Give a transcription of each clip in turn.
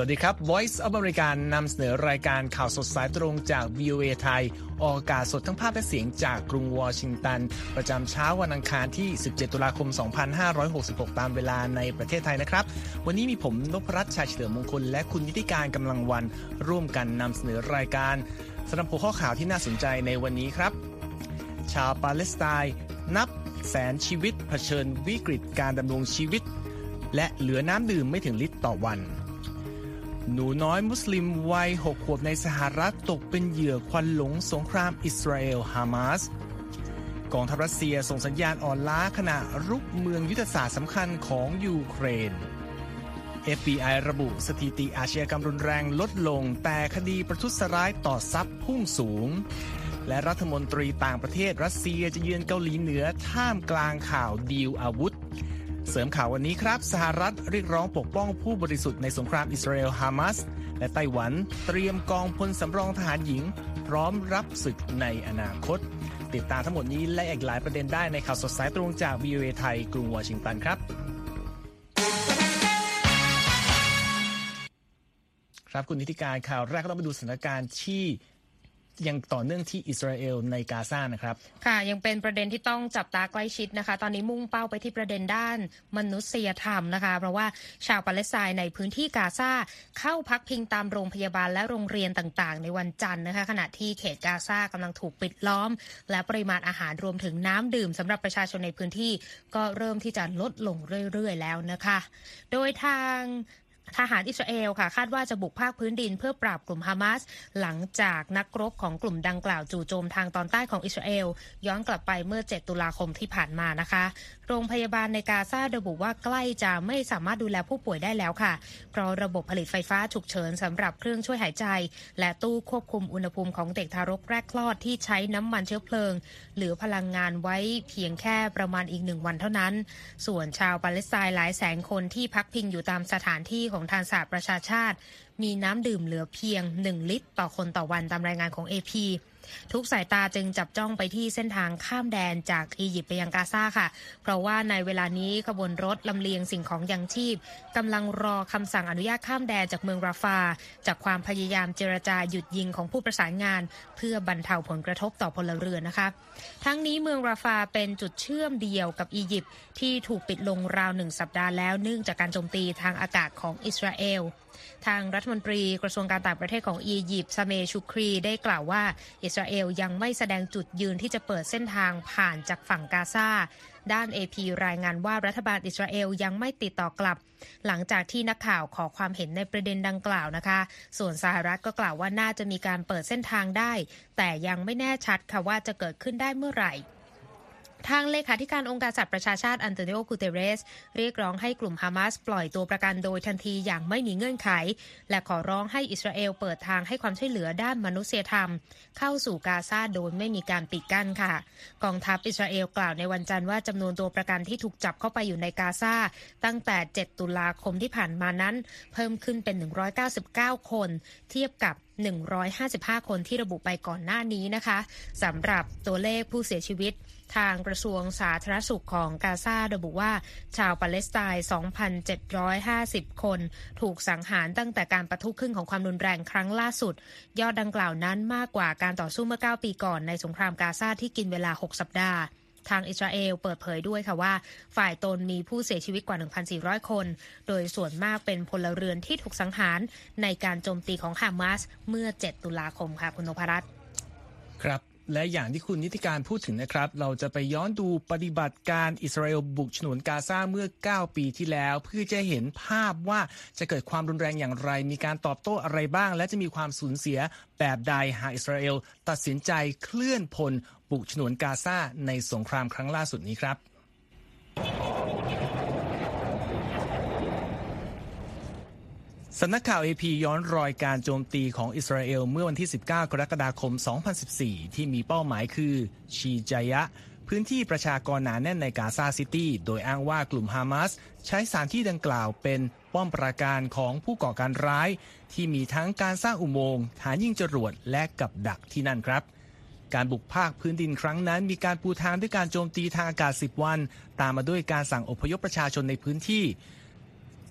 วัสดีครับ Voice of America นำเสนอรายการข่าวสดสายตรงจาก VOA ไทย ออกอากาศสดทั้งภาพและเสียงจากกรุงวอชิงตัน ประจำเช้าวันอังคารที่ 17 ตุลาคม 2566 ตามเวลาในประเทศไทยนะครับ วันนี้มีผมนพรัตน์ชาเฉลิมมงคล และคุณนิติการกำลังวันร่วมกันนำเสนอรายการสำหรับหัวข้อข่าวที่น่าสนใจในวันนี้ครับ ชาวปาเลสไตน์นับแสนชีวิตเผชิญวิกฤตการดำรงชีวิต และเหลือน้ำดื่มไม่ถึงลิตรต่อวัน หนูน้อยมุสลิมวัย 6 ขวบในสหรัฐตกเป็นเหยื่อควันหลงสงครามอิสราเอลฮามาสกองทัพรัสเซียส่งสัญญาณอ่อนล้าขณะรุกเมืองยุทธศาสตร์สำคัญของยูเครน FBI ระบุสถิติอาชญากรรมรุนแรงลดลง แต่คดีประทุษร้ายต่อทรัพย์พุ่งสูง และรัฐมนตรีต่างประเทศรัสเซียจะเยือนเกาหลีเหนือท่ามกลางข่าวดีลอาวุธ เสริมข่าววันนี้ครับ สหรัฐเรียกร้องปกป้องผู้บริสุทธิ์ในสงครามอิสราเอลฮามาสและไต้หวันเตรียมกองพลสำรองทหารหญิง พร้อมรับศึกในอนาคต ติดตามทั้งหมดนี้และอีกหลายประเด็นได้ในข่าวสดสายตรงจาก VOA ไทยกรุงวอชิงตันครับครับคุณนิติการข่าวแรกก็ต้องไปดูสถานการณ์ที่ ยังต่อเนื่องที่อิสราเอลในกาซานะครับ ค่ะ ยังเป็นประเด็นที่ต้องจับตาใกล้ชิดนะคะ ตอนนี้มุ่งเป้าไปที่ประเด็นด้านมนุษยธรรมนะคะ เพราะว่าชาวปาเลสไตน์ในพื้นที่กาซาเข้าพักพิงตามโรงพยาบาลและโรงเรียนต่างๆ ในวันจันทร์นะคะขณะที่เขตกาซากำลังถูกปิดล้อม และปริมาณอาหารรวมถึงน้ำดื่มสำหรับประชาชนในพื้นที่ ก็เริ่มที่จะลดลงเรื่อยๆ แล้วนะคะ โดยทาง ทหารอิสราเอลค่ะ คาดว่าจะบุกภาคพื้นดินเพื่อปราบกลุ่มฮามาสหลังจากนักรบของกลุ่มดังกล่าวจู่โจมทางตอนใต้ของอิสราเอล ย้อนกลับไปเมื่อ 7 ตุลาคมที่ผ่านมานะคะ โรงพยาบาลในกาซาระบุว่าใกล้จะไม่สามารถดูแลผู้ป่วยได้แล้วค่ะ เพราะระบบผลิตไฟฟ้าฉุกเฉินสำหรับเครื่องช่วยหายใจ และตู้ควบคุมอุณหภูมิของเด็กทารกแรกคลอดที่ใช้น้ำมันเชื้อเพลิงหลือพลังงานไว้เพียงแค่ประมาณอีกหนึ่งวันเท่านั้น ส่วนชาวปาเลสไตน์หลายแสนคนที่พักพิงอยู่ตามสถานที่ของทางสหประชาชาติ มีน้ำดื่มเหลือเพียง 1 ลิตร ต่อคนต่อวันตามรายงานของ AP ทุกสายตาจึงจับจ้องไปที่เส้นทางข้ามแดนจากอียิปต์ไปยังกาซาค่ะ เพราะว่าในเวลานี้ขบวนรถลำเลียงสิ่งของยังชีพกำลังรอคำสั่งอนุญาตข้ามแดนจากเมืองราฟา จากความพยายามเจรจาหยุดยิงของผู้ประสานงาน เพื่อบรรเทาผลกระทบต่อพลเรือนนะคะ ทั้งนี้เมืองราฟาเป็นจุดเชื่อมเดียวกับอียิปต์ที่ถูกปิดลงราวหนึ่งสัปดาห์แล้วเนื่องจากการโจมตีทางอากาศของอิสราเอลทางรัฐมนตรีกระทรวงการต่างประเทศของอียิปต์ซาเมชูครีได้กล่าวว่า อิสราเอลยังไม่แสดงจุดยืนที่จะเปิดเส้นทางผ่านจากฝั่งกาซาด้าน AP รายงานว่ารัฐบาลอิสราเอลยังไม่ติดต่อกลับ หลังจากที่นักข่าวขอความเห็นในประเด็นดังกล่าวนะคะ ส่วนสหรัฐก็กล่าวว่าน่าจะมีการเปิดเส้นทางได้ แต่ยังไม่แน่ชัดค่ะว่าจะเกิดขึ้นได้เมื่อไหร่ ทางเลขาธิการองค์การสหประชาชาติอันโตนิโอกูเตเรส เรียกร้องให้กลุ่มฮามาสปล่อยตัวประกันโดยทันทีอย่างไม่มีเงื่อนไข และขอร้องให้อิสราเอลเปิดทางให้ความช่วยเหลือด้านมนุษยธรรม เข้าสู่กาซาโดยไม่มีการปิดกั้นค่ะ กองทัพอิสราเอลกล่าวในวันจันทร์ว่าจำนวนตัวประกันที่ถูกจับเข้าไปอยู่ในกาซาตั้งแต่ 7 ตุลาคมที่ผ่านมานั้น เพิ่มขึ้นเป็น 199 คน เทียบกับ155 คนที่ระบุไปก่อนหน้านี้นะคะสำหรับตัวเลขผู้เสียชีวิต ทางกระทรวงสาธารณสุขของกาซาระบุว่า ชาวปาเลสไตน์ 2,750 คน ถูกสังหารตั้งแต่การประทุขึ้นของความรุนแรงครั้งล่าสุด ยอดดังกล่าวนั้นมากกว่าการต่อสู้เมื่อ 9 ปีก่อนในสงครามกาซาที่กินเวลา 6 สัปดาห์ทางอิสราเอลเปิดเผยด้วยค่ะว่า ฝ่ายตนมีผู้เสียชีวิตกว่า 1,400 คน โดยส่วนมากเป็นพลเรือนที่ถูกสังหารในการโจมตีของฮามาสเมื่อ 7 ตุลาคมค่ะ คุณนพรัตน์ครับ และอย่างที่คุณนิติการพูดถึงนะครับ เราจะไปย้อนดูปฏิบัติการอิสราเอลบุกฉนวนกาซาเมื่อ 9 ปีที่แล้ว เพื่อจะเห็นภาพว่าจะเกิดความรุนแรงอย่างไร มีการตอบโต้อะไรบ้าง และจะมีความสูญเสียแบบใดหากอิสราเอลตัดสินใจเคลื่อนพลบุกฉนวนกาซาในสงครามครั้งล่าสุดนี้ครับ สำนักข่าว AP ย้อนรอยการโจมตีของอิสราเอล เมื่อวันที่ 19 กรกฎาคม 2014 ที่มีเป้าหมายคือ ชีจายะ พื้นที่ประชากรหนาแน่นในกาซาซิตี้ โดยอ้างว่ากลุ่มฮามาสใช้สถานที่ดังกล่าวเป็นป้อมปราการของผู้ก่อการร้าย ที่มีทั้งการสร้างอุโมงค์ฐานยิงจรวดและกับดักที่นั่นครับการบุกภาคพื้นดินครั้งนั้น มีการปูทางด้วยการโจมตีทางอากาศ 10 วัน ตามมาด้วยการสั่งอพยพประชาชนในพื้นที่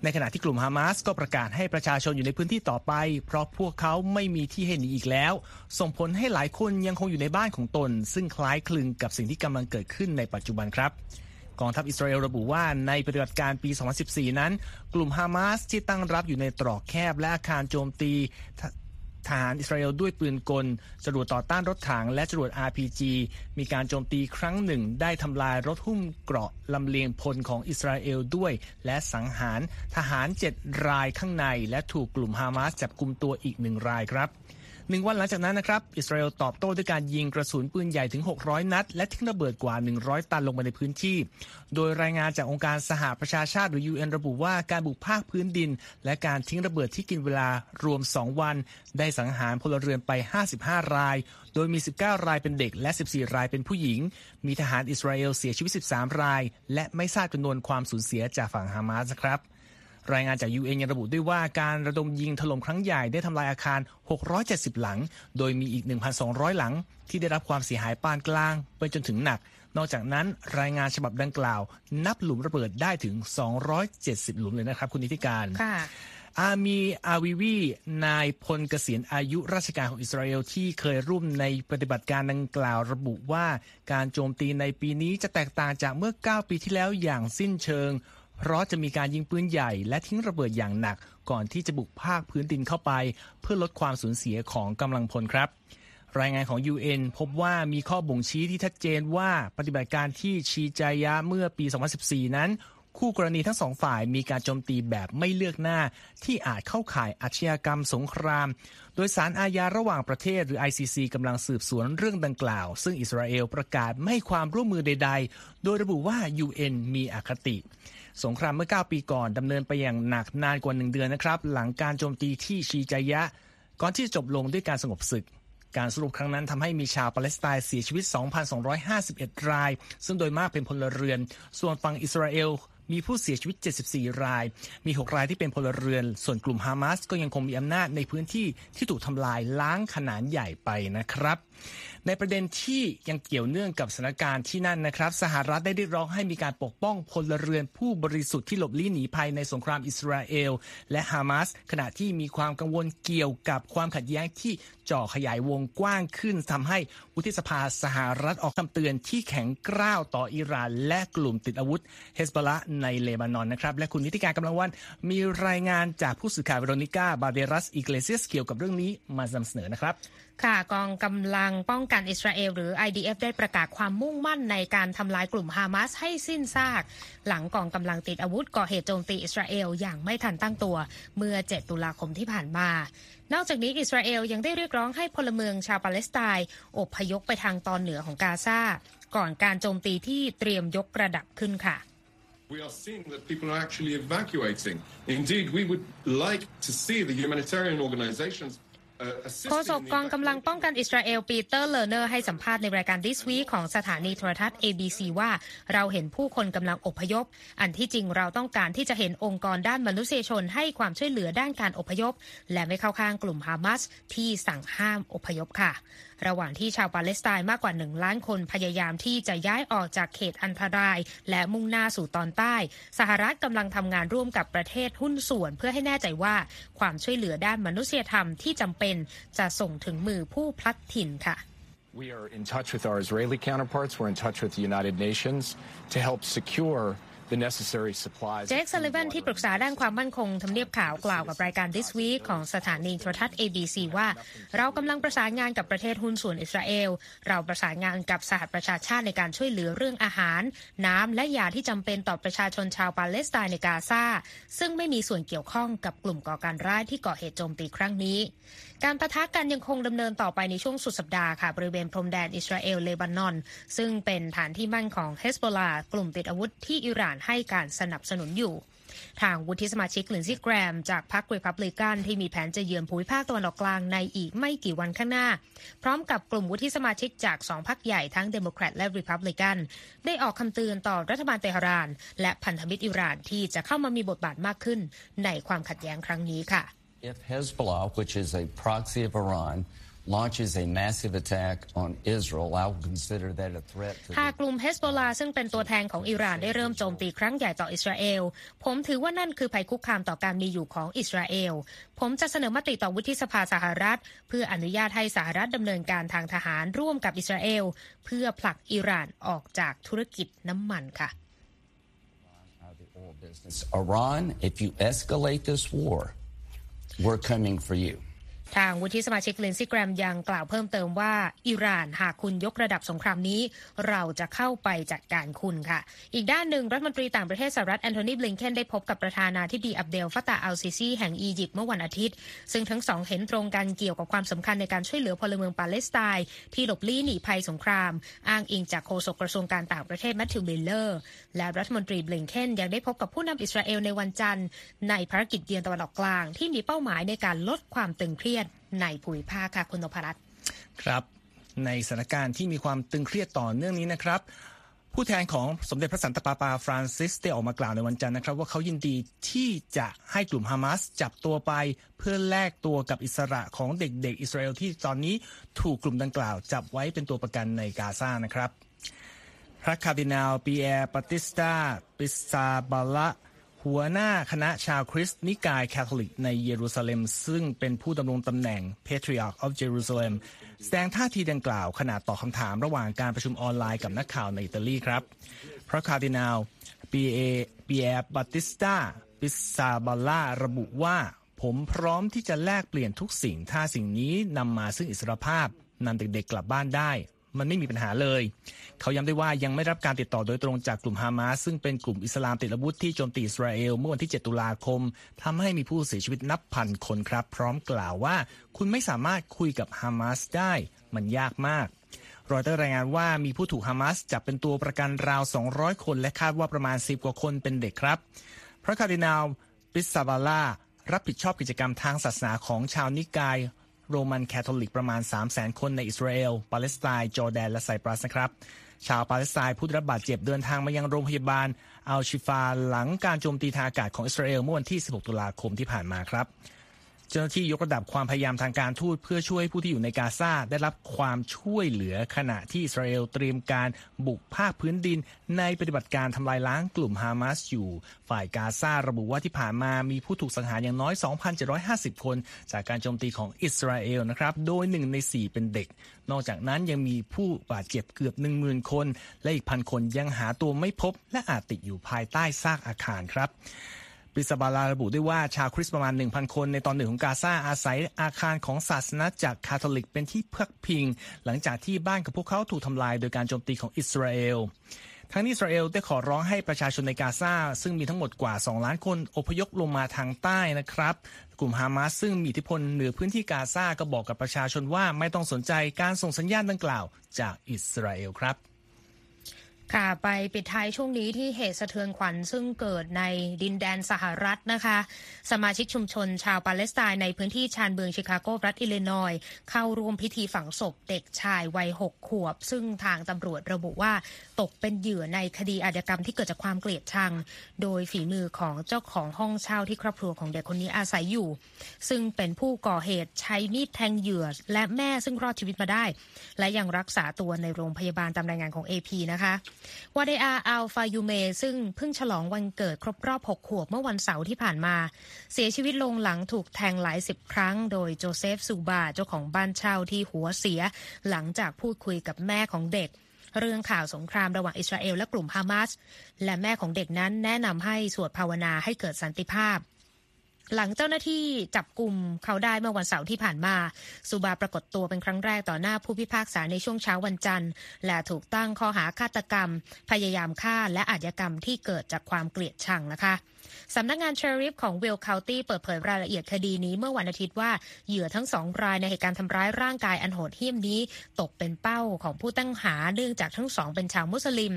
ในขณะที่กลุ่มฮามาสก็ประกาศให้ประชาชนอยู่ในพื้นที่ต่อไป เพราะพวกเขาไม่มีที่ให้หนีอีกแล้ว ส่งผลให้หลายคนยังคงอยู่ในบ้านของตน ซึ่งคล้ายคลึงกับสิ่งที่กำลังเกิดขึ้นในปัจจุบันครับกองทัพอิสราเอลระบุว่าในปฏิบัติการปี 2014 นั้น กลุ่มฮามาสที่ตั้งรับอยู่ในตรอกแคบและอาคารโจมตี ทหารอิสราเอลด้วยปืนกล จรวดต่อต้านรถถังและจรวด RPG มีการโจมตีครั้งหนึ่ง ได้ทำลายรถหุ้มเกราะลำเลียงพลของอิสราเอลด้วย และสังหารทหารเจ็ดรายข้างใน และถูกกลุ่มฮามาสจับกลุ่มตัวอีกหนึ่งรายครับ หนึ่งวันหลังจากนั้นนะครับ อิสราเอลตอบโต้ด้วยการยิงกระสุนปืนใหญ่ถึง 600 นัด และทิ้งระเบิดกว่า 100 ตันลงไปในพื้นที่ โดยรายงานจากองค์การสหประชาชาติหรือ UN ระบุว่าการบุกภาคพื้นดิน และการทิ้งระเบิดที่กินเวลารวม 2 วัน ได้สังหารพลเรือนไป 55 ราย โดยมี 19 รายเป็นเด็กและ 14 รายเป็นผู้หญิง มีทหารอิสราเอลเสียชีวิต 13 ราย และไม่ทราบจำนวนความสูญเสียจากฝั่งฮามาสครับ รายงานจาก UN ยังระบุด้วยว่าการระดมยิงถล่มครั้งใหญ่ได้ทำลายอาคาร 670 หลัง โดยมีอีก 1,200 หลัง ที่ได้รับความเสียหายปานกลาง ไปจนถึงหนัก นอกจากนั้นรายงานฉบับดังกล่าว นับหลุมระเบิดได้ถึง 270 หลุมเลยนะครับ คุณนิติการอามีอาวิวีนายพลเกษียณอายุราชการของอิสราเอลที่เคยร่วมในปฏิบัติการดังกล่าวระบุว่า การโจมตีในปีนี้จะแตกต่างจากเมื่อ 9 ปีที่แล้วอย่างสิ้นเชิง เพราะจะมีการยิงปืนใหญ่และทิ้งระเบิดอย่างหนัก ก่อนที่จะบุกภาคพื้นดินเข้าไป เพื่อลดความสูญเสียของกำลังพลครับรายงานของ UN พบว่ามีข้อบ่งชี้ที่ชัดเจนว่าปฏิบัติการที่ชีจายะเมื่อปี 2014 นั้น คู่กรณีทั้งสองฝ่ายมีการโจมตีแบบไม่เลือกหน้า ที่อาจเข้าข่ายอาชญากรรมสงคราม โดยสารอาญาระหว่างประเทศหรือ ICC กำลังสืบสวนเรื่องดังกล่าว ซึ่งอิสราเอลประกาศไม่ความร่วมมือใด ๆ โดยระบุว่า UN มีอคติ สงครามเมื่อ 9 ปีก่อนดำเนินไปอย่างหนักนานกว่า 1 เดือนนะครับ หลังการโจมตีที่ชีจายะ ก่อนที่จบลงด้วยการสงบศึก การสรุปครั้งนั้นทำให้มีชาวปาเลสไตน์เสียชีวิต 2,251 ราย ซึ่งโดยมากเป็นพลเรือน ส่วนฝั่งอิสราเอลมีผู้เสียชีวิต 74 ราย มี 6 รายที่เป็นพลเรือน ส่วนกลุ่มฮามาสก็ยังคงมีอำนาจในพื้นที่ที่ถูกทำลายล้างขนาดใหญ่ไปนะครับ ในประเด็นที่ยังเกี่ยวเนื่องกับสถานการณ์ที่นั่นนะครับ สหรัฐได้เรียกร้องให้มีการปกป้องพลเรือนผู้บริสุทธิ์ที่หลบลี้หนีภัยในสงครามอิสราเอล และฮามาสขณะที่มีความกังวลเกี่ยวกับความขัดแย้งที่จ่อขยายวงกว้างขึ้นทำให้วุฒิสภาสหรัฐออกคำเตือนที่แข็งกร้าวต่ออิหร่าน และกลุ่มติดอาวุธเฮสบอลาในเลบานอนนะครับ และคุณนิติการกำลังวันมีรายงานจากผู้สื่อข่าวเวโรนิก้าบาเดรัสอิเกเลเซียสเกี่ยวกับเรื่องนี้มานำเสนอนะครับ ค่ะกองกำลังป้องกันอิสราเอลหรือ IDF ได้ประกาศความมุ่งมั่นในการทำลายกลุ่มฮามาสให้สิ้นซาก หลังกองกำลังติดอาวุธก่อเหตุโจมตีอิสราเอลอย่างไม่ทันตั้งตัว เมื่อ 7 ตุลาคมที่ผ่านมานอกจากนี้อิสราเอลยังได้เรียกร้องให้พลเมืองชาวปาเลสไตน์อพยพไปทางตอนเหนือของกาซาก่อนการโจมตีที่เตรียมยกระดับขึ้นค่ะ we are seeing that people are actually evacuating. Indeed, we would like to see the humanitarian organizations โฆษกกองกำลังป้องกันอิสราเอลปีเตอร์เลอร์เนอร์ให้สัมภาษณ์ในรายการ This Week ของสถานีโทรทัศน์ ABC ว่าเราเห็นผู้คนกำลังอพยพ อันที่จริงเราต้องการที่จะเห็นองค์กรด้านมนุษยชนให้ความช่วยเหลือด้านการอพยพ และไม่เข้าข้างกลุ่มฮามาสที่สั่งห้ามอพยพค่ะ ระหว่างที่ชาวปาเลสไตน์มากกว่าหนึ่งล้านคนพยายามที่จะย้ายออกจากเขตอันตราย และมุ่งหน้าสู่ตอนใต้ สหรัฐกำลังทำงานร่วมกับประเทศหุ้นส่วน เพื่อให้แน่ใจว่าความช่วยเหลือด้านมนุษยธรรมที่จำเป็นจะส่งถึงมือผู้พลัดถิ่นค่ะ We are in touch with our Israeli counterparts. We're in touch with the United Nations to help secure เจคซัลลิวันที่ปรึกษาด้านความมั่นคงทำเนียบข่าวกล่าวกับรายการ This Week ของสถานีโทรทัศน์ ABC ว่า เรากำลังประสานงานกับประเทศหุ้นส่วนอิสราเอล เราประสานงานกับสหประชาชาติในการช่วยเหลือเรื่องอาหาร น้ำและยาที่จำเป็นต่อประชาชนชาวปาเลสไตน์ในกาซาซึ่งไม่มีส่วนเกี่ยวข้องกับกลุ่มก่อการร้ายที่ก่อเหตุโจมตีครั้งนี้ การประทะกันยังคงดำเนินต่อไปในช่วงสุดสัปดาห์ค่ะบริเวณพรมแดนอิสราเอลเลบานอน ซึ่งเป็นฐานที่มั่นของเฮสโบลากลุ่มติดอาวุธที่อิหร่านให้การสนับสนุนอยู่ ทางวุฒิสมาชิกลินซี่แกรม จากพรรครีพับลิกันที่มีแผนจะเยือนภูมิภาคตะวันออกกลางในอีกไม่กี่วันข้างหน้า พร้อมกับกลุ่มวุฒิสมาชิกจากสองพรรคใหญ่ทั้งเดโมแครตและรีพับลิกัน ได้ออกคำเตือนต่อรัฐบาลเตหะราน และพันธมิตรอิหร่านที่จะเข้ามามีบทบาทมากขึ้นในความขัดแย้งครั้งนี้ค่ะ If Hezbollah, which is a proxy of Iran, launches a massive attack on Israel, I will consider that a threat to หากกลุ่มเฮสโบลาซึ่งเป็นตัวแทนของอิหร่านได้เริ่มโจมตีครั้งใหญ่ต่ออิสราเอล ผมถือว่านั่นคือภัยคุกคามต่อการมีอยู่ของอิสราเอล ผมจะเสนอมติต่อวุฒิสภาสหรัฐ เพื่ออนุญาตให้สหรัฐดำเนินการทางทหารร่วมกับอิสราเอล เพื่อผลักอิหร่านออกจากธุรกิจน้ำมันค่ะ the oil business. Iran, if you escalate this war, we're coming for you. ทางวุฒิสมาชิกเลนซี่แกรมยังกล่าวเพิ่มเติมว่า อิหร่านหากคุณยกระดับสงครามนี้ เราจะเข้าไปจัดการคุณค่ะ อีกด้านหนึ่งรัฐมนตรีต่างประเทศสหรัฐแอนโทนีบลิงเคนได้พบกับประธานาธิบดีอับเดลฟาตาอัลซิซีแห่งอียิปต์เมื่อวันอาทิตย์ ซึ่งทั้งสองเห็นตรงกันเกี่ยวกับความสำคัญในการช่วยเหลือพลเมืองปาเลสไตน์ที่หลบลี้หนีภัยสงคราม อ้างอิงจากโฆษกกระทรวงการต่างประเทศแมทธิวมิลเลอร์ และรัฐมนตรีบลิงเคนยังได้พบกับผู้นำอิสราเอลในวันจันทร์ในภารกิจเยือนตะวันออกกลาง ที่มีเป้าหมายในการลดความตึงเครียดในภูมิภาคค่ะคุณนพรัตน์ครับในสถานการณ์ที่มีความตึงเครียดต่อเนื่องนี้นะครับ ผู้แทนของสมเด็จพระสันตะปาปาฟรานซิสได้ออกมากล่าวในวันจันทร์นะครับ ว่าเขายินดีที่จะให้กลุ่มฮามาสจับตัวไปเพื่อแลกตัวกับอิสระของเด็กๆ อิสราเอลที่ตอนนี้ถูกกลุ่มดังกล่าว จับไว้เป็นตัวประกันในกาซานะครับ พระคาร์ดินาลปีแอร์ปาติสตาปิซาบาละ หัวหน้าคณะชาวคริสต์นิกายแคทอลิกในเยรูซาเล็ม ซึ่งเป็นผู้ดำรงตำแหน่ง Patriarch of Jerusalem แสดงท่าทีดังกล่าวขณะตอบคำถามระหว่างการประชุมออนไลน์กับนักข่าวในอิตาลีครับพระคาร์ดินาลปีเอปีแอร์บาติสตาปิซาบาล่าระบุว่า ผมพร้อมที่จะแลกเปลี่ยนทุกสิ่ง ถ้าสิ่งนี้นำมาซึ่งอิสรภาพนำเด็กๆกลับบ้านได้ มันไม่มีปัญหาเลย เขาย้ำได้ว่ายังไม่รับการติดต่อโดยตรงจากกลุ่มฮามาสซึ่งเป็นกลุ่มอิสลามติดอาวุธที่โจมตีอิสราเอลเมื่อวันที่ 7 ตุลาคมทำให้มีผู้เสียชีวิตนับพันคนครับ พร้อมกล่าวว่า คุณไม่สามารถคุยกับฮามาสได้ มันยากมากรอยเตอร์รายงานว่ามีผู้ถูกฮามาสจับเป็นตัวประกันราว 200 คนและคาดว่าประมาณ 10 กว่าคนเป็นเด็กครับ พระคาร์ดินาลปิซาบาล่ารับผิดชอบกิจกรรมทางศาสนาของชาวนิกาย โรมันแคทอลิกประมาณ 3 0 0 0 0 0 คนในอิสราเอล ปาเลสไตน์จอร์แดน และไซปรัสนะครับ ชาวปาเลสไตน์ผู้ได้รับบาดเจ็บเดินทางมายังโรงพยาบาลอัลชิฟาหลังการโจมตีทางอากาศของอิสราเอลเมื่อวันที่ 16 ตุลาคมที่ผ่านมาครับ เจ้าหน้าที่ยกระดับความพยายามทางการทูตเพื่อช่วยผู้ที่อยู่ในกาซาได้รับความช่วยเหลือขณะที่อิสราเอลเตรียมการบุกภาคพื้นดิน ในปฏิบัติการทำลายล้างกลุ่มฮามาสอยู่ ฝ่ายกาซาระบุว่าที่ผ่านมามีผู้ถูกสังหารอย่างน้อย 2,750 คน จากการโจมตีของอิสราเอลนะครับโดยหนึ่งใน 4 เป็นเด็ก นอกจากนั้นยังมีผู้บาดเจ็บเกือบ 10,000 คน และอีกพันคนยังหาตัวไม่พบ และอาจติดอยู่ภายใต้ซากอาคารครับ ปิซาบาลาระบุด้วยว่าชาวคริสต์ประมาณ 1,000 คนในตอนหนึ่งของกาซาอาศัยอาคารของศาสนาจากคาทอลิกเป็นที่พักพิง หลังจากที่บ้านของพวกเขาถูกทำลายโดยการโจมตีของอิสราเอลทั้งนี้อิสราเอลได้ขอร้องให้ประชาชนในกาซาซึ่งมีทั้งหมดกว่า 2 ล้านคนอพยพลงมาทางใต้นะครับ กลุ่มฮามาสซึ่งมีอิทธิพลเหนือพื้นที่กาซาก็บอกกับประชาชนว่าไม่ต้องสนใจการส่งสัญญาณดังกล่าวจากอิสราเอลครับ ค่ะไปปิดท้ายช่วงนี้ที่เหตุสะเทือนขวัญซึ่งเกิดในดินแดนสหรัฐนะคะ สมาชิกชุมชนชาวปาเลสไตน์ในพื้นที่ชานเมืองชิคาโกรัฐอิลลินอยเข้าร่วมพิธีฝังศพเด็กชายวัยหกขวบ ซึ่งทางตำรวจระบุว่า ตกเป็นเหยื่อในคดีอาชญากรรมที่เกิดจากความเกลียดชัง โดยฝีมือของเจ้าของห้องเช่าที่ครอบครัวของเด็กคนนี้อาศัยอยู่ ซึ่งเป็นผู้ก่อเหตุใช้มีดแทงเหยื่อและแม่ซึ่งรอดชีวิตมาได้ และยังรักษาตัวในโรงพยาบาลตามรายงานของ AP นะคะวาเดอาอัลฟายูเมซึ่งเพิ่งฉลองวันเกิดครบรอบ 6 ขวบเมื่อวันเสาร์ที่ผ่านมา เสียชีวิตลงหลังถูกแทงหลายสิบครั้ง โดยโจเซฟซูบาเจ้าของบ้านเช่าที่หัวเสีย หลังจากพูดคุยกับแม่ของเด็ก เรื่องข่าวสงครามระหว่างอิสราเอลและกลุ่มฮามาสและแม่ของเด็กนั้นแนะนำให้สวดภาวนาให้เกิดสันติภาพหลังเจ้าหน้าที่จับกลุ่มเขาได้เมื่อวันเสาร์ที่ผ่านมาซูบาปรากฏตัวเป็นครั้งแรกต่อหน้าผู้พิพากษาในช่วงเช้าวันจันทร์ และถูกตั้งข้อหาฆาตกรรม พยายามฆ่าและอาชญากรรมที่เกิดจากความเกลียดชังนะคะสำนักงานเชอริฟของวิลคาวตี้เปิดเผยรายละเอียดคดีนี้เมื่อวันอาทิตย์ว่าเหยื่อทั้งสองรายในเหตุการณ์ทำร้ายร่างกายอันโหดเหี้ยมนี้ ตกเป็นเป้าของผู้ตั้งหาเนื่องจากทั้งสองเป็นชาวมุสลิม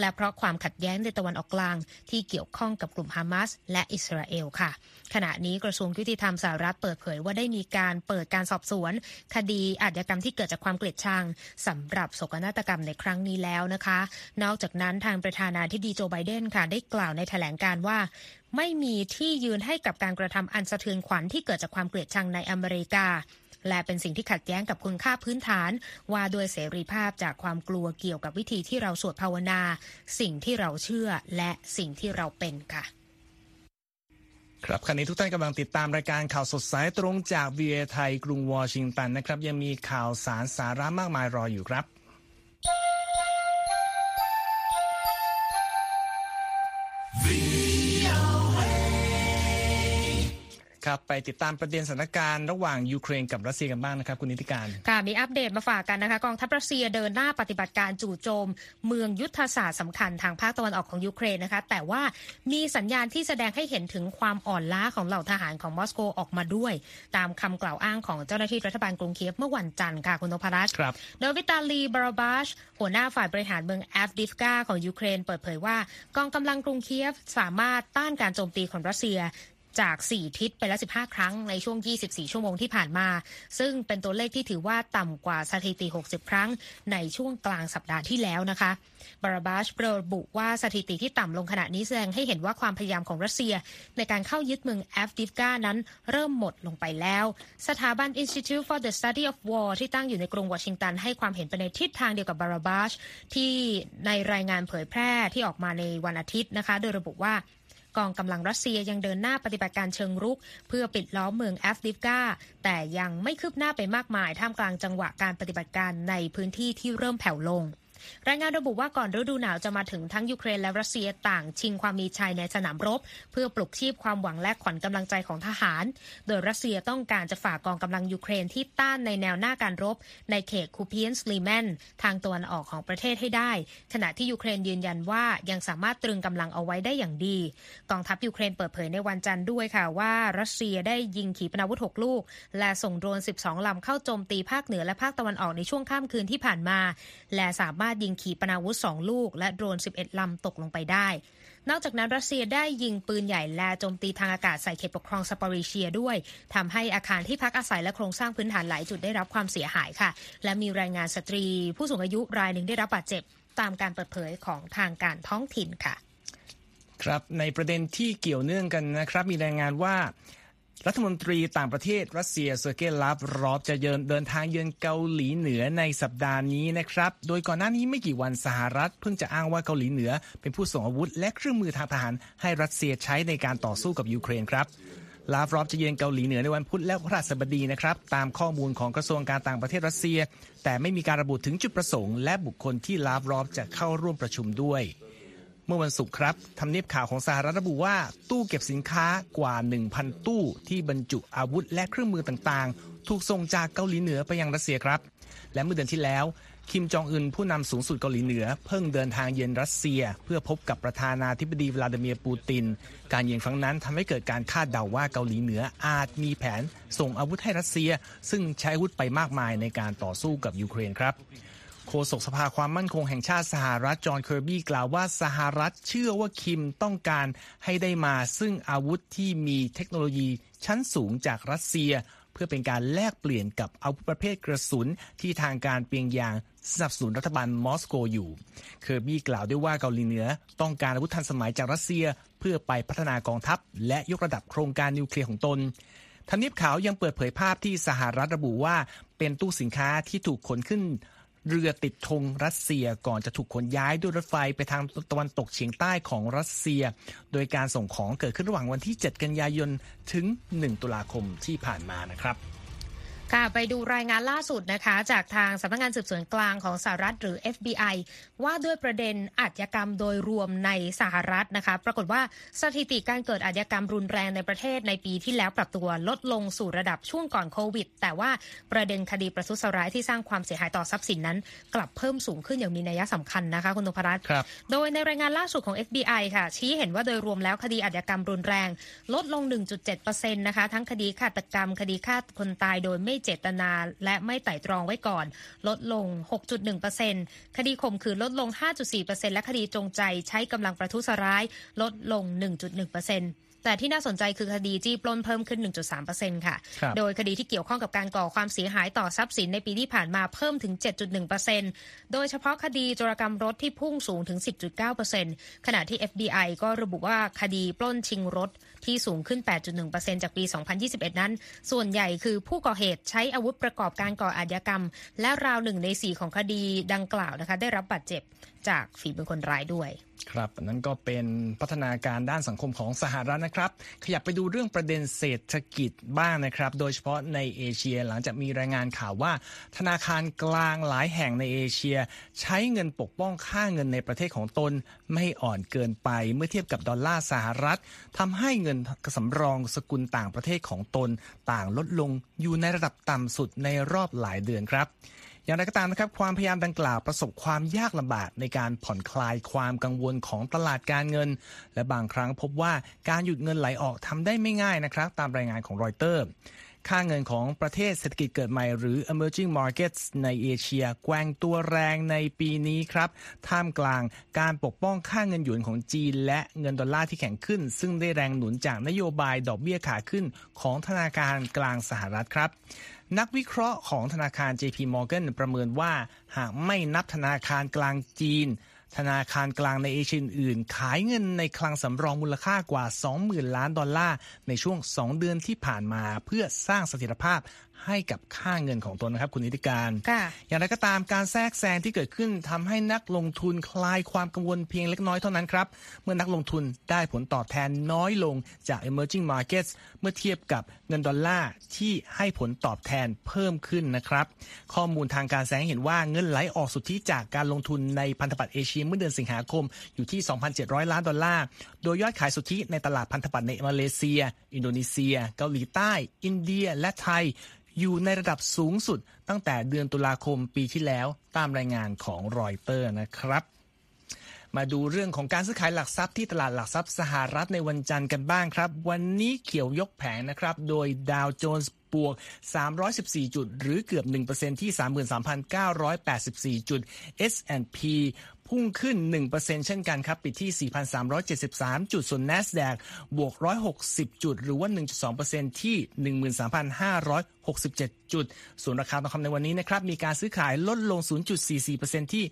และเพราะความขัดแย้งในตะวันออกกลาง ที่เกี่ยวข้องกับกลุ่มฮามาสและอิสราเอลค่ะ ขณะนี้กระทรวงยุติธรรมสหรัฐเปิดเผยว่าได้มีการเปิดการสอบสวน คดีอาชญากรรมที่เกิดจากความเกลียดชังสำหรับโศกนาฏกรรมในครั้งนี้แล้วนะคะ นอกจากนั้นทางประธานาธิบดีโจไบเดนค่ะได้กล่าวในแถลงการว่าไม่มีที่ยืนให้กับการกระทำอันสะเทือนขวัญที่เกิดจากความเกลียดชังในอเมริกา และเป็นสิ่งที่ขัดแย้งกับคุณค่าพื้นฐาน ว่าด้วยเสรีภาพจากความกลัวเกี่ยวกับวิธีที่เราสวดภาวนา สิ่งที่เราเชื่อและสิ่งที่เราเป็นค่ะครับขณะนี้ทุกท่านกำลังติดตามรายการข่าวสดสายตรงจากวีเอไทยกรุงวอชิงตันนะครับ ยังมีข่าวสารสาระมากมายรออยู่ครับ ครับไปติดตามประเด็นสถานการณ์ระหว่างยูเครนกับรัสเซียกันบ้างนะครับคุณนิติการค่ะมีอัปเดตมาฝากกันนะคะกองทัพรัสเซียเดินหน้าปฏิบัติการจู่โจม เมืองยุทธศาสตร์สำคัญทางภาคตะวันออกของยูเครนนะคะแต่ว่ามีสัญญาณที่แสดงให้เห็นถึงความอ่อนล้าของเหล่าทหารของมอสโกออกมาด้วย ตามคำกล่าวอ้างของเจ้าหน้าที่รัฐบาลกรุงเคียฟเมื่อวันจันทร์ค่ะคุณนพรัตน์ครับโดยวิตาลีบาราบาชหัวหน้าฝ่ายบริหารเมืองแอฟดิฟกาของยูเครนเปิดเผยว่ากองกำลังกรุงเคียฟสามารถต้านการโจมตีของรัสเซีย จาก 4 ทิศไปแล้ว 15 ครั้งในช่วง 24 ชั่วโมงที่ผ่านมา ซึ่งเป็นตัวเลขที่ถือว่าต่ำกว่าสถิติ 60 ครั้งในช่วงกลางสัปดาห์ที่แล้วนะคะบาราบาชระบุว่าสถิติที่ต่ำลงขณะนี้แสดงให้เห็นว่าความพยายามของรัสเซีย ในการเข้ายึดเมืองแอฟดิฟกานั้นเริ่มหมดลงไปแล้ว สถาบัน Institute for the Study of War ที่ตั้งอยู่ในกรุงวอชิงตัน ให้ความเห็นไปในทิศทางเดียวกับบาราบาชที่ในรายงานเผยแพร่ที่ออกมาในวันอาทิตย์นะคะ โดยระบุว่า กองกำลังรัสเซียยังเดินหน้าปฏิบัติการเชิงรุก เพื่อปิดล้อมเมืองแอฟดิฟกา แต่ยังไม่คืบหน้าไปมากมายท่ามกลางจังหวะการปฏิบัติการในพื้นที่ที่เริ่มแผ่วลง รายงานระบุว่าก่อนฤดูหนาวจะมาถึงทั้งยูเครนและรัสเซียต่าง ชิงความมีชัยในสนามรบ เพื่อปลุกชีพความหวังและขวัญกำลังใจของทหาร โดยรัสเซียต้องการจะฝ่ากองกำลังยูเครนที่ต้านในแนวหน้าการรบ ในเขตคูเพียนสลีแมนทางตะวันออกของประเทศให้ได้ ขณะที่ยูเครนยืนยันว่ายังสามารถตรึงกำลังเอาไว้ได้อย่างดี กองทัพยูเครนเปิดเผยในวันจันทร์ด้วยค่ะว่ารัสเซียได้ยิงขีปนาวุธ 6 ลูก และส่งโดรน 12 ลำเข้าโจมตีภาคเหนือและภาคตะวันออกในช่วงข้ามคืนที่ผ่านมา และสามารถยิงขีปนาวุธ 2 ลูก และโดรน 11 ลำตกลงไปได้ นอกจากนั้นรัสเซียได้ยิงปืนใหญ่และโจมตีทางอากาศใส่เขตปกครองซาปาริเชียด้วยทำให้อาคารที่พักอาศัยและโครงสร้างพื้นฐานหลายจุดได้รับความเสียหายค่ะ และมีรายงานสตรี ผู้สูงอายุรายหนึ่งได้รับบาดเจ็บตามการเปิดเผยของทางการท้องถิ่นค่ะ ครับในประเด็นที่เกี่ยวเนื่องกันนะครับ มีรายงานว่า รัฐมนตรีต่างประเทศรัสเซียเซอร์เกย์ลาฟรอฟจะเยินเดินทางเยือนเกาหลีเหนือในสัปดาห์นี้นะครับ โดยก่อนหน้านี้ไม่กี่วันสหรัฐเพิ่งจะอ้างว่าเกาหลีเหนือ เป็นผู้ส่งอาวุธและเครื่องมือทางทหารให้รัสเซียใช้ในการต่อสู้กับยูเครนครับลาฟรอฟจะเยือนเกาหลีเหนือในวันพุธและพฤหัสบดีนะครับตามข้อมูลของกระทรวงการต่างประเทศรัสเซีย แต่ไม่มีการระบุถึงจุดประสงค์และบุคคลที่ลาฟรอฟจะเข้าร่วมประชุมด้วย เมื่อวันศุกร์ครับทำเนียบข่าวของสหรัฐระบุว่า ตู้เก็บสินค้ากว่า 1,000 ตู้ ที่บรรจุอาวุธและเครื่องมือต่างๆ ถูกส่งจากเกาหลีเหนือไปยังรัสเซียครับ และเมื่อเดือนที่แล้ว คิมจองอึนผู้นำสูงสุดเกาหลีเหนือ เพิ่งเดินทางเยือนรัสเซีย เพื่อพบกับประธานาธิบดีวลาดิเมียร์ปูติน การเยือนครั้งนั้นทำให้เกิดการคาดเดาว่าเกาหลีเหนืออาจมีแผนส่งอาวุธให้รัสเซีย ซึ่งใช้อาวุธไปมากมายในการต่อสู้กับยูเครนครับ โฆษกสภาความมั่นคงแห่งชาติสหรัฐจอห์นเคอร์บี้กล่าวว่าสหรัฐเชื่อว่าคิมต้องการให้ได้มาซึ่งอาวุธที่มีเทคโนโลยีชั้นสูงจากรัสเซีย เพื่อเป็นการแลกเปลี่ยนกับอาวุธประเภทกระสุนที่ทางการเปียงยางสนับสนุนรัฐบาลมอสโกอยู่ เคอร์บี้กล่าวด้วยว่าเกาหลีเหนือ ต้องการอาวุธทันสมัยจากรัสเซีย เพื่อไปพัฒนากองทัพ และยกระดับโครงการนิวเคลียร์ของตนทำเนียบขาวยังเปิดเผยภาพที่สหรัฐระบุว่าเป็นตู้สินค้าที่ถูกขนขึ้น เรือติดธงรัสเซียก่อนจะถูกขนย้ายด้วยรถไฟไปทางตะวันตกเฉียงใต้ของรัสเซีย โดยการส่งของเกิดขึ้นระหว่างวันที่ 7 กันยายนถึง 1 ตุลาคมที่ผ่านมานะครับ ค่ะไปดูรายงานล่าสุดนะคะ จากทางสำนักงานสืบสวนกลางของสหรัฐหรือ FBI ว่าด้วยประเด็นอาชญากรรมโดยรวมในสหรัฐนะคะ ปรากฏว่าสถิติการเกิดอาชญากรรมรุนแรงในประเทศในปีที่แล้วปรับตัวลดลงสู่ระดับช่วงก่อนโควิด แต่ว่าประเด็นคดีประทุษร้ายที่สร้างความเสียหายต่อทรัพย์สินนั้น กลับเพิ่มสูงขึ้นอย่างมีนัยสำคัญนะคะคุณนพรัตน์ครับโดยในรายงานล่าสุดของ FBI ค่ะ ชี้เห็นว่าโดยรวมแล้วคดีอาชญากรรมรุนแรง ลดลง 1.7%นะคะทั้งคดีฆาตกรรม คดีฆ่าคนตายโดยไม่เจตนาและไม่ไต่ตรองไว้ก่อน ลดลง 6.1%คดีข่มขืนลดลง 5.4%และคดีจงใจใช้กำลังประทุษร้าย ลดลง 1.1%แต่ที่น่าสนใจคือคดีจี้ปล้นเพิ่มขึ้น 1.3%ค่ะครับโดยคดีที่เกี่ยวข้องกับการก่อความเสียหายต่อทรัพย์สินในปีที่ผ่านมาเพิ่มถึง 7.1%โดยเฉพาะคดีโจรกรรมรถที่พุ่งสูงถึง 10.9%ขณะที่ FBI ก็ระบุว่าคดีปล้นชิงรถ ที่สูงขึ้น 8.1%จากปี 2021 นั้น ส่วนใหญ่คือผู้ก่อเหตุใช้อาวุธประกอบการก่ออาชญากรรม และราวหนึ่งในสี่ของคดีดังกล่าวนะคะได้รับบาดเจ็บ จากฝีมือคนร้ายด้วย ครับนั่นก็เป็นพัฒนาการด้านสังคมของสหรัฐนะครับ ขยับไปดูเรื่องประเด็นเศรษฐกิจบ้างนะครับ โดยเฉพาะในเอเชียหลังจากมีรายงานข่าวว่า ธนาคารกลางหลายแห่งในเอเชีย ใช้เงินปกป้องค่าเงินในประเทศของตนไม่อ่อนเกินไป เมื่อเทียบกับดอลลาร์สหรัฐทำให้เงินสำรองสกุลต่างประเทศของตนต่างลดลงอยู่ในระดับต่ำสุดในรอบหลายเดือนครับ อย่างไรก็ตามนะครับความพยายามดังกล่าวประสบความยากลำบากในการผ่อนคลายความกังวลของตลาดการเงิน และบางครั้งพบว่าการหยุดเงินไหลออกทำได้ไม่ง่ายนะครับตามรายงานของรอยเตอร์ค่าเงินของประเทศเศรษฐกิจเกิดใหม่หรือ emerging markets ในเอเชียแกว่งตัวแรงในปีนี้ครับ ท่ามกลางการปกป้องค่าเงินหยวนของจีน และเงินดอลลาร์ที่แข็งขึ้น ซึ่งได้แรงหนุนจากนโยบายดอกเบี้ยขาขึ้นของธนาคารกลางสหรัฐครับ นักวิเคราะห์ของธนาคาร JP Morgan ประเมินว่า หากไม่นับธนาคารกลางจีน ธนาคารกลางในเอเชียอื่น ขายเงินในคลังสำรองมูลค่ากว่า 20,000 ล้านดอลลาร์ในช่วง 2 เดือนที่ผ่านมาเพื่อสร้างเสถียรภาพ ให้กับค่าเงินของตนนะครับ คุณนิติการ อย่างไรก็ตามการแทรกแซงที่เกิดขึ้นทำให้นักลงทุนคลายความกังวลเพียงเล็กน้อยเท่านั้นครับ เมื่อนักลงทุนได้ผลตอบแทนน้อยลงจาก emerging markets เมื่อเทียบกับเงินดอลลาร์ที่ให้ผลตอบแทนเพิ่มขึ้นนะครับ ข้อมูลทางการแสดงเห็นว่าเงินไหลออกสุทธิจากการลงทุนในพันธบัตรเอเชียเมื่อเดือนสิงหาคมอยู่ที่ 2,700 ล้านดอลลาร์ โดยยอดขายสุทธิในตลาดพันธบัตรในมาเลเซีย อินโดนีเซีย เกาหลีใต้ อินเดีย และไทยอยู่ในระดับสูงสุดตั้งแต่เดือนตุลาคมปีที่แล้วตามรายงานของรอยเตอร์นะครับ มาดูเรื่องของการซื้อขายหลักทรัพย์ที่ตลาดหลักทรัพย์สหรัฐในวันจันทร์กันบ้างครับ วันนี้เขียวยกแผงนะครับ โดยดาวโจนส์บวก 314 จุด หรือเกือบ 1%ที่ 33,984 จุด S&P พุ่งขึ้น 1%เช่นกันครับปิดที่ 4,373 จุดส่วน NASDAQ บวก 160 จุด หรือว่า 1.2%ที่ 13,567 จุด ส่วนราคาทองคำในวันนี้นะครับมีการซื้อขายลดลง 0.44%ที่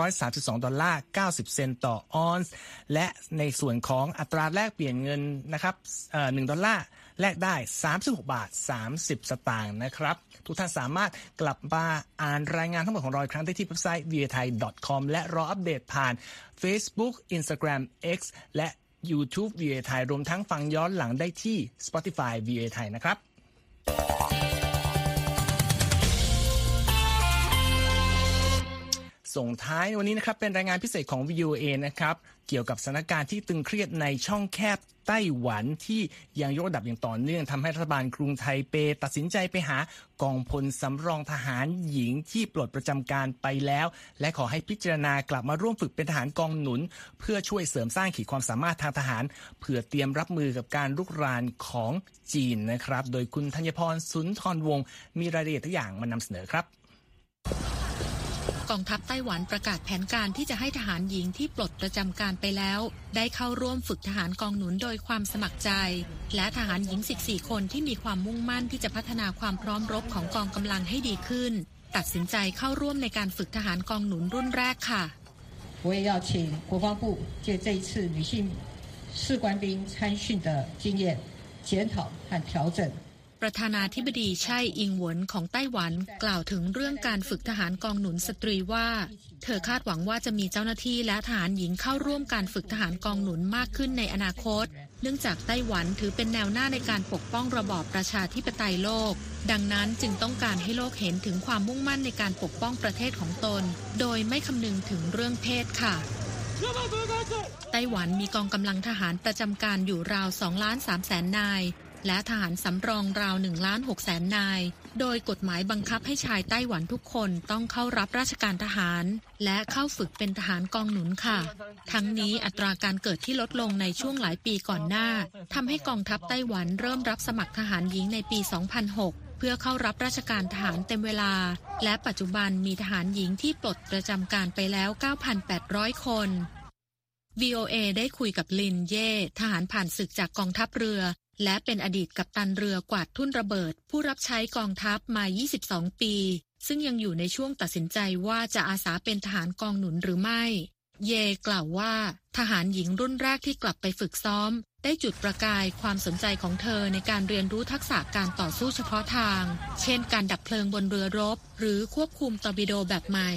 1,932 ดอลลาร์ 90 เซนต์ต่อออนซ์และในส่วนของอัตราแลกเปลี่ยนเงินนะครับ1ดอลลาร์ แลกได้ 36 บาท 30 สตางค์นะครับ ทุกท่านสามารถกลับมาอ่านรายงานทั้งหมดของเราอีกครั้งได้ที่เว็บไซต์ v o a t h a i com และรออัปเดตผ่าน Facebook Instagram X และ YouTube v a t h a i รวมทั้งฟังย้อนหลังได้ที่ Spotify v a t h a i นะครับ ส่งท้ายวันนี้นะครับเป็นรายงานพิเศษของ VOA นะครับเกี่ยวกับสถานการณ์ที่ตึงเครียดในช่องแคบไต้หวันที่ยังยกระดับอย่างต่อเนื่องทำให้รัฐบาลกรุงไทเป ตัดสินใจไปหากองพลสำรองทหารหญิงที่ปลดประจำการไปแล้ว และขอให้พิจารณากลับมาร่วมฝึกเป็นทหารกองหนุน เพื่อช่วยเสริมสร้างขีดความสามารถทางทหาร เพื่อเตรียมรับมือกับการลุกรานของจีนนะครับ โดยคุณธัญพรสุนทรวงศ์มีรายละเอียดทุกอย่างมานำเสนอครับ กองทัพไต้หวันประกาศแผนการที่จะให้ทหารหญิงที่ปลดประจำการไปแล้ว ได้เข้าร่วมฝึกทหารกองหนุนโดยความสมัครใจ และทหารหญิง 14 คนที่มีความมุ่งมั่นที่จะพัฒนาความพร้อมรบของกองกำลังให้ดีขึ้น ตัดสินใจเข้าร่วมในการฝึกทหารกองหนุนรุ่นแรกค่ะ我也要请国防部借这一次女性士官兵参训的经验检讨和调整 ประธานาธิบดีไช่อิงหวนของไต้หวัน กล่าวถึงเรื่องการฝึกทหารกองหนุนสตรีว่า เธอคาดหวังว่าจะมีเจ้าหน้าที่และทหารหญิงเข้าร่วมการฝึกทหารกองหนุนมากขึ้นในอนาคต เนื่องจากไต้หวันถือเป็นแนวหน้าในการปกป้องระบอบประชาธิปไตยโลก ดังนั้นจึงต้องการให้โลกเห็นถึงความมุ่งมั่นในการปกป้องประเทศของตน โดยไม่คำนึงถึงเรื่องเพศค่ะไต้หวันมีกองกำลังทหารประจำการอยู่ราว2ล้าน3แสนนาย และทหารสำรองราว1ล้าน6แสนนาย โดยกฎหมายบังคับให้ชายไต้หวันทุกคนต้องเข้ารับราชการทหาร และเข้าฝึกเป็นทหารกองหนุนค่ะ ทั้งนี้อัตราการเกิดที่ลดลงในช่วงหลายปีก่อนหน้าทำให้กองทัพไต้หวันเริ่มรับสมัครทหารหญิงในปี 2006เพื่อเข้ารับราชการทหารเต็มเวลา และปัจจุบันมีทหารหญิงที่ปลดประจำการไปแล้ว 9,800 คน VOA ได้คุยกับลินเย่ทหารผ่านศึกจากกองทัพเรือ และเป็นอดีตกัปตันเรือกวาดทุ่นระเบิด ผู้รับใช้กองทัพมา 22 ปี ซึ่งยังอยู่ในช่วงตัดสินใจว่าจะอาสาเป็นทหารกองหนุนหรือไม่ เยกล่าวว่า ทหารหญิงรุ่นแรกที่กลับไปฝึกซ้อม ได้จุดประกายความสนใจของเธอในการเรียนรู้ทักษะการต่อสู้เฉพาะทาง เช่นการดับเพลิงบนเรือรบ หรือควบคุมตอร์ปิโดแบบใหม่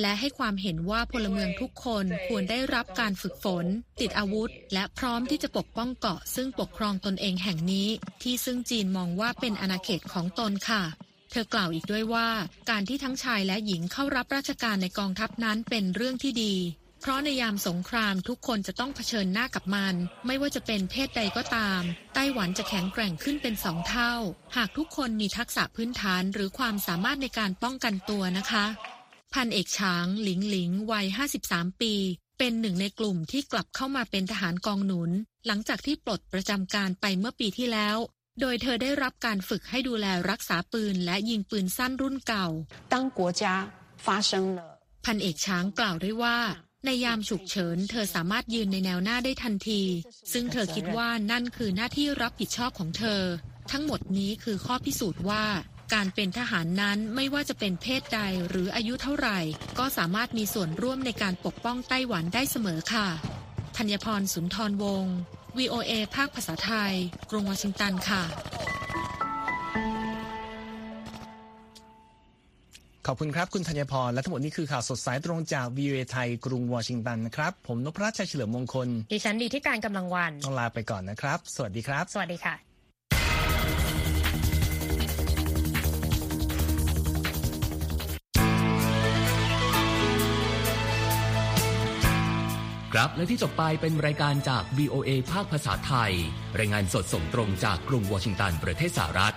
และให้ความเห็นว่าพลเมืองทุกคนควรได้รับการฝึกฝน ติดอาวุธ และพร้อมที่จะปกป้องเกาะซึ่งปกครองตนเองแห่งนี้ ที่ซึ่งจีนมองว่าเป็นอาณาเขตของตนค่ะเธอกล่าวอีกด้วยว่า การที่ทั้งชายและหญิงเข้ารับราชการในกองทัพนั้นเป็นเรื่องที่ดี เพราะในยามสงครามทุกคนจะต้องเผชิญหน้ากับมัน ไม่ว่าจะเป็นเพศใดก็ตาม ไต้หวันจะแข็งแกร่งขึ้นเป็นสองเท่า หากทุกคนมีทักษะพื้นฐานหรือความสามารถในการป้องกันตัวนะคะ พันเอกช้างหลิงหลิงวัย 53 ปี เป็นหนึ่งในกลุ่มที่กลับเข้ามาเป็นทหารกองหนุน หลังจากที่ปลดประจำการไปเมื่อปีที่แล้วโดยเธอได้รับการฝึกให้ดูแลรักษาปืนและยิงปืนสั้นรุ่นเก่า ตั้งกัวจาฟาเซิงเลพันเอกช้างกล่าวด้วยว่า ในยามฉุกเฉิน เธอสามารถยืนในแนวหน้าได้ทันที ซึ่งเธอคิดว่านั่นคือหน้าที่รับผิดชอบของเธอ ทั้งหมดนี้คือข้อพิสูจน์ว่า การเป็นทหารนั้นไม่ว่าจะเป็นเพศใดหรืออายุเท่าไหร่ ก็สามารถมีส่วนร่วมในการปกป้องไต้หวันได้เสมอค่ะธัญพรสุนทรวงศ์ VOA ภาคภาษาไทย กรุงวอชิงตันค่ะ ขอบคุณครับ คุณธัญพร และทั้งหมดนี้คือข่าวสดสายตรงจาก VOA ไทย กรุงวอชิงตันนะครับ ผมนพรัชชัยเฉลิมมงคล ดิฉันดีที่การกำลังวัน ต้องลาไปก่อนนะครับ สวัสดีครับ สวัสดีค่ะครับและที่จบไปเป็นรายการจาก VOA ภาคภาษาไทย รายงานสดส่งตรงจากกรุงวอชิงตันประเทศสหรัฐ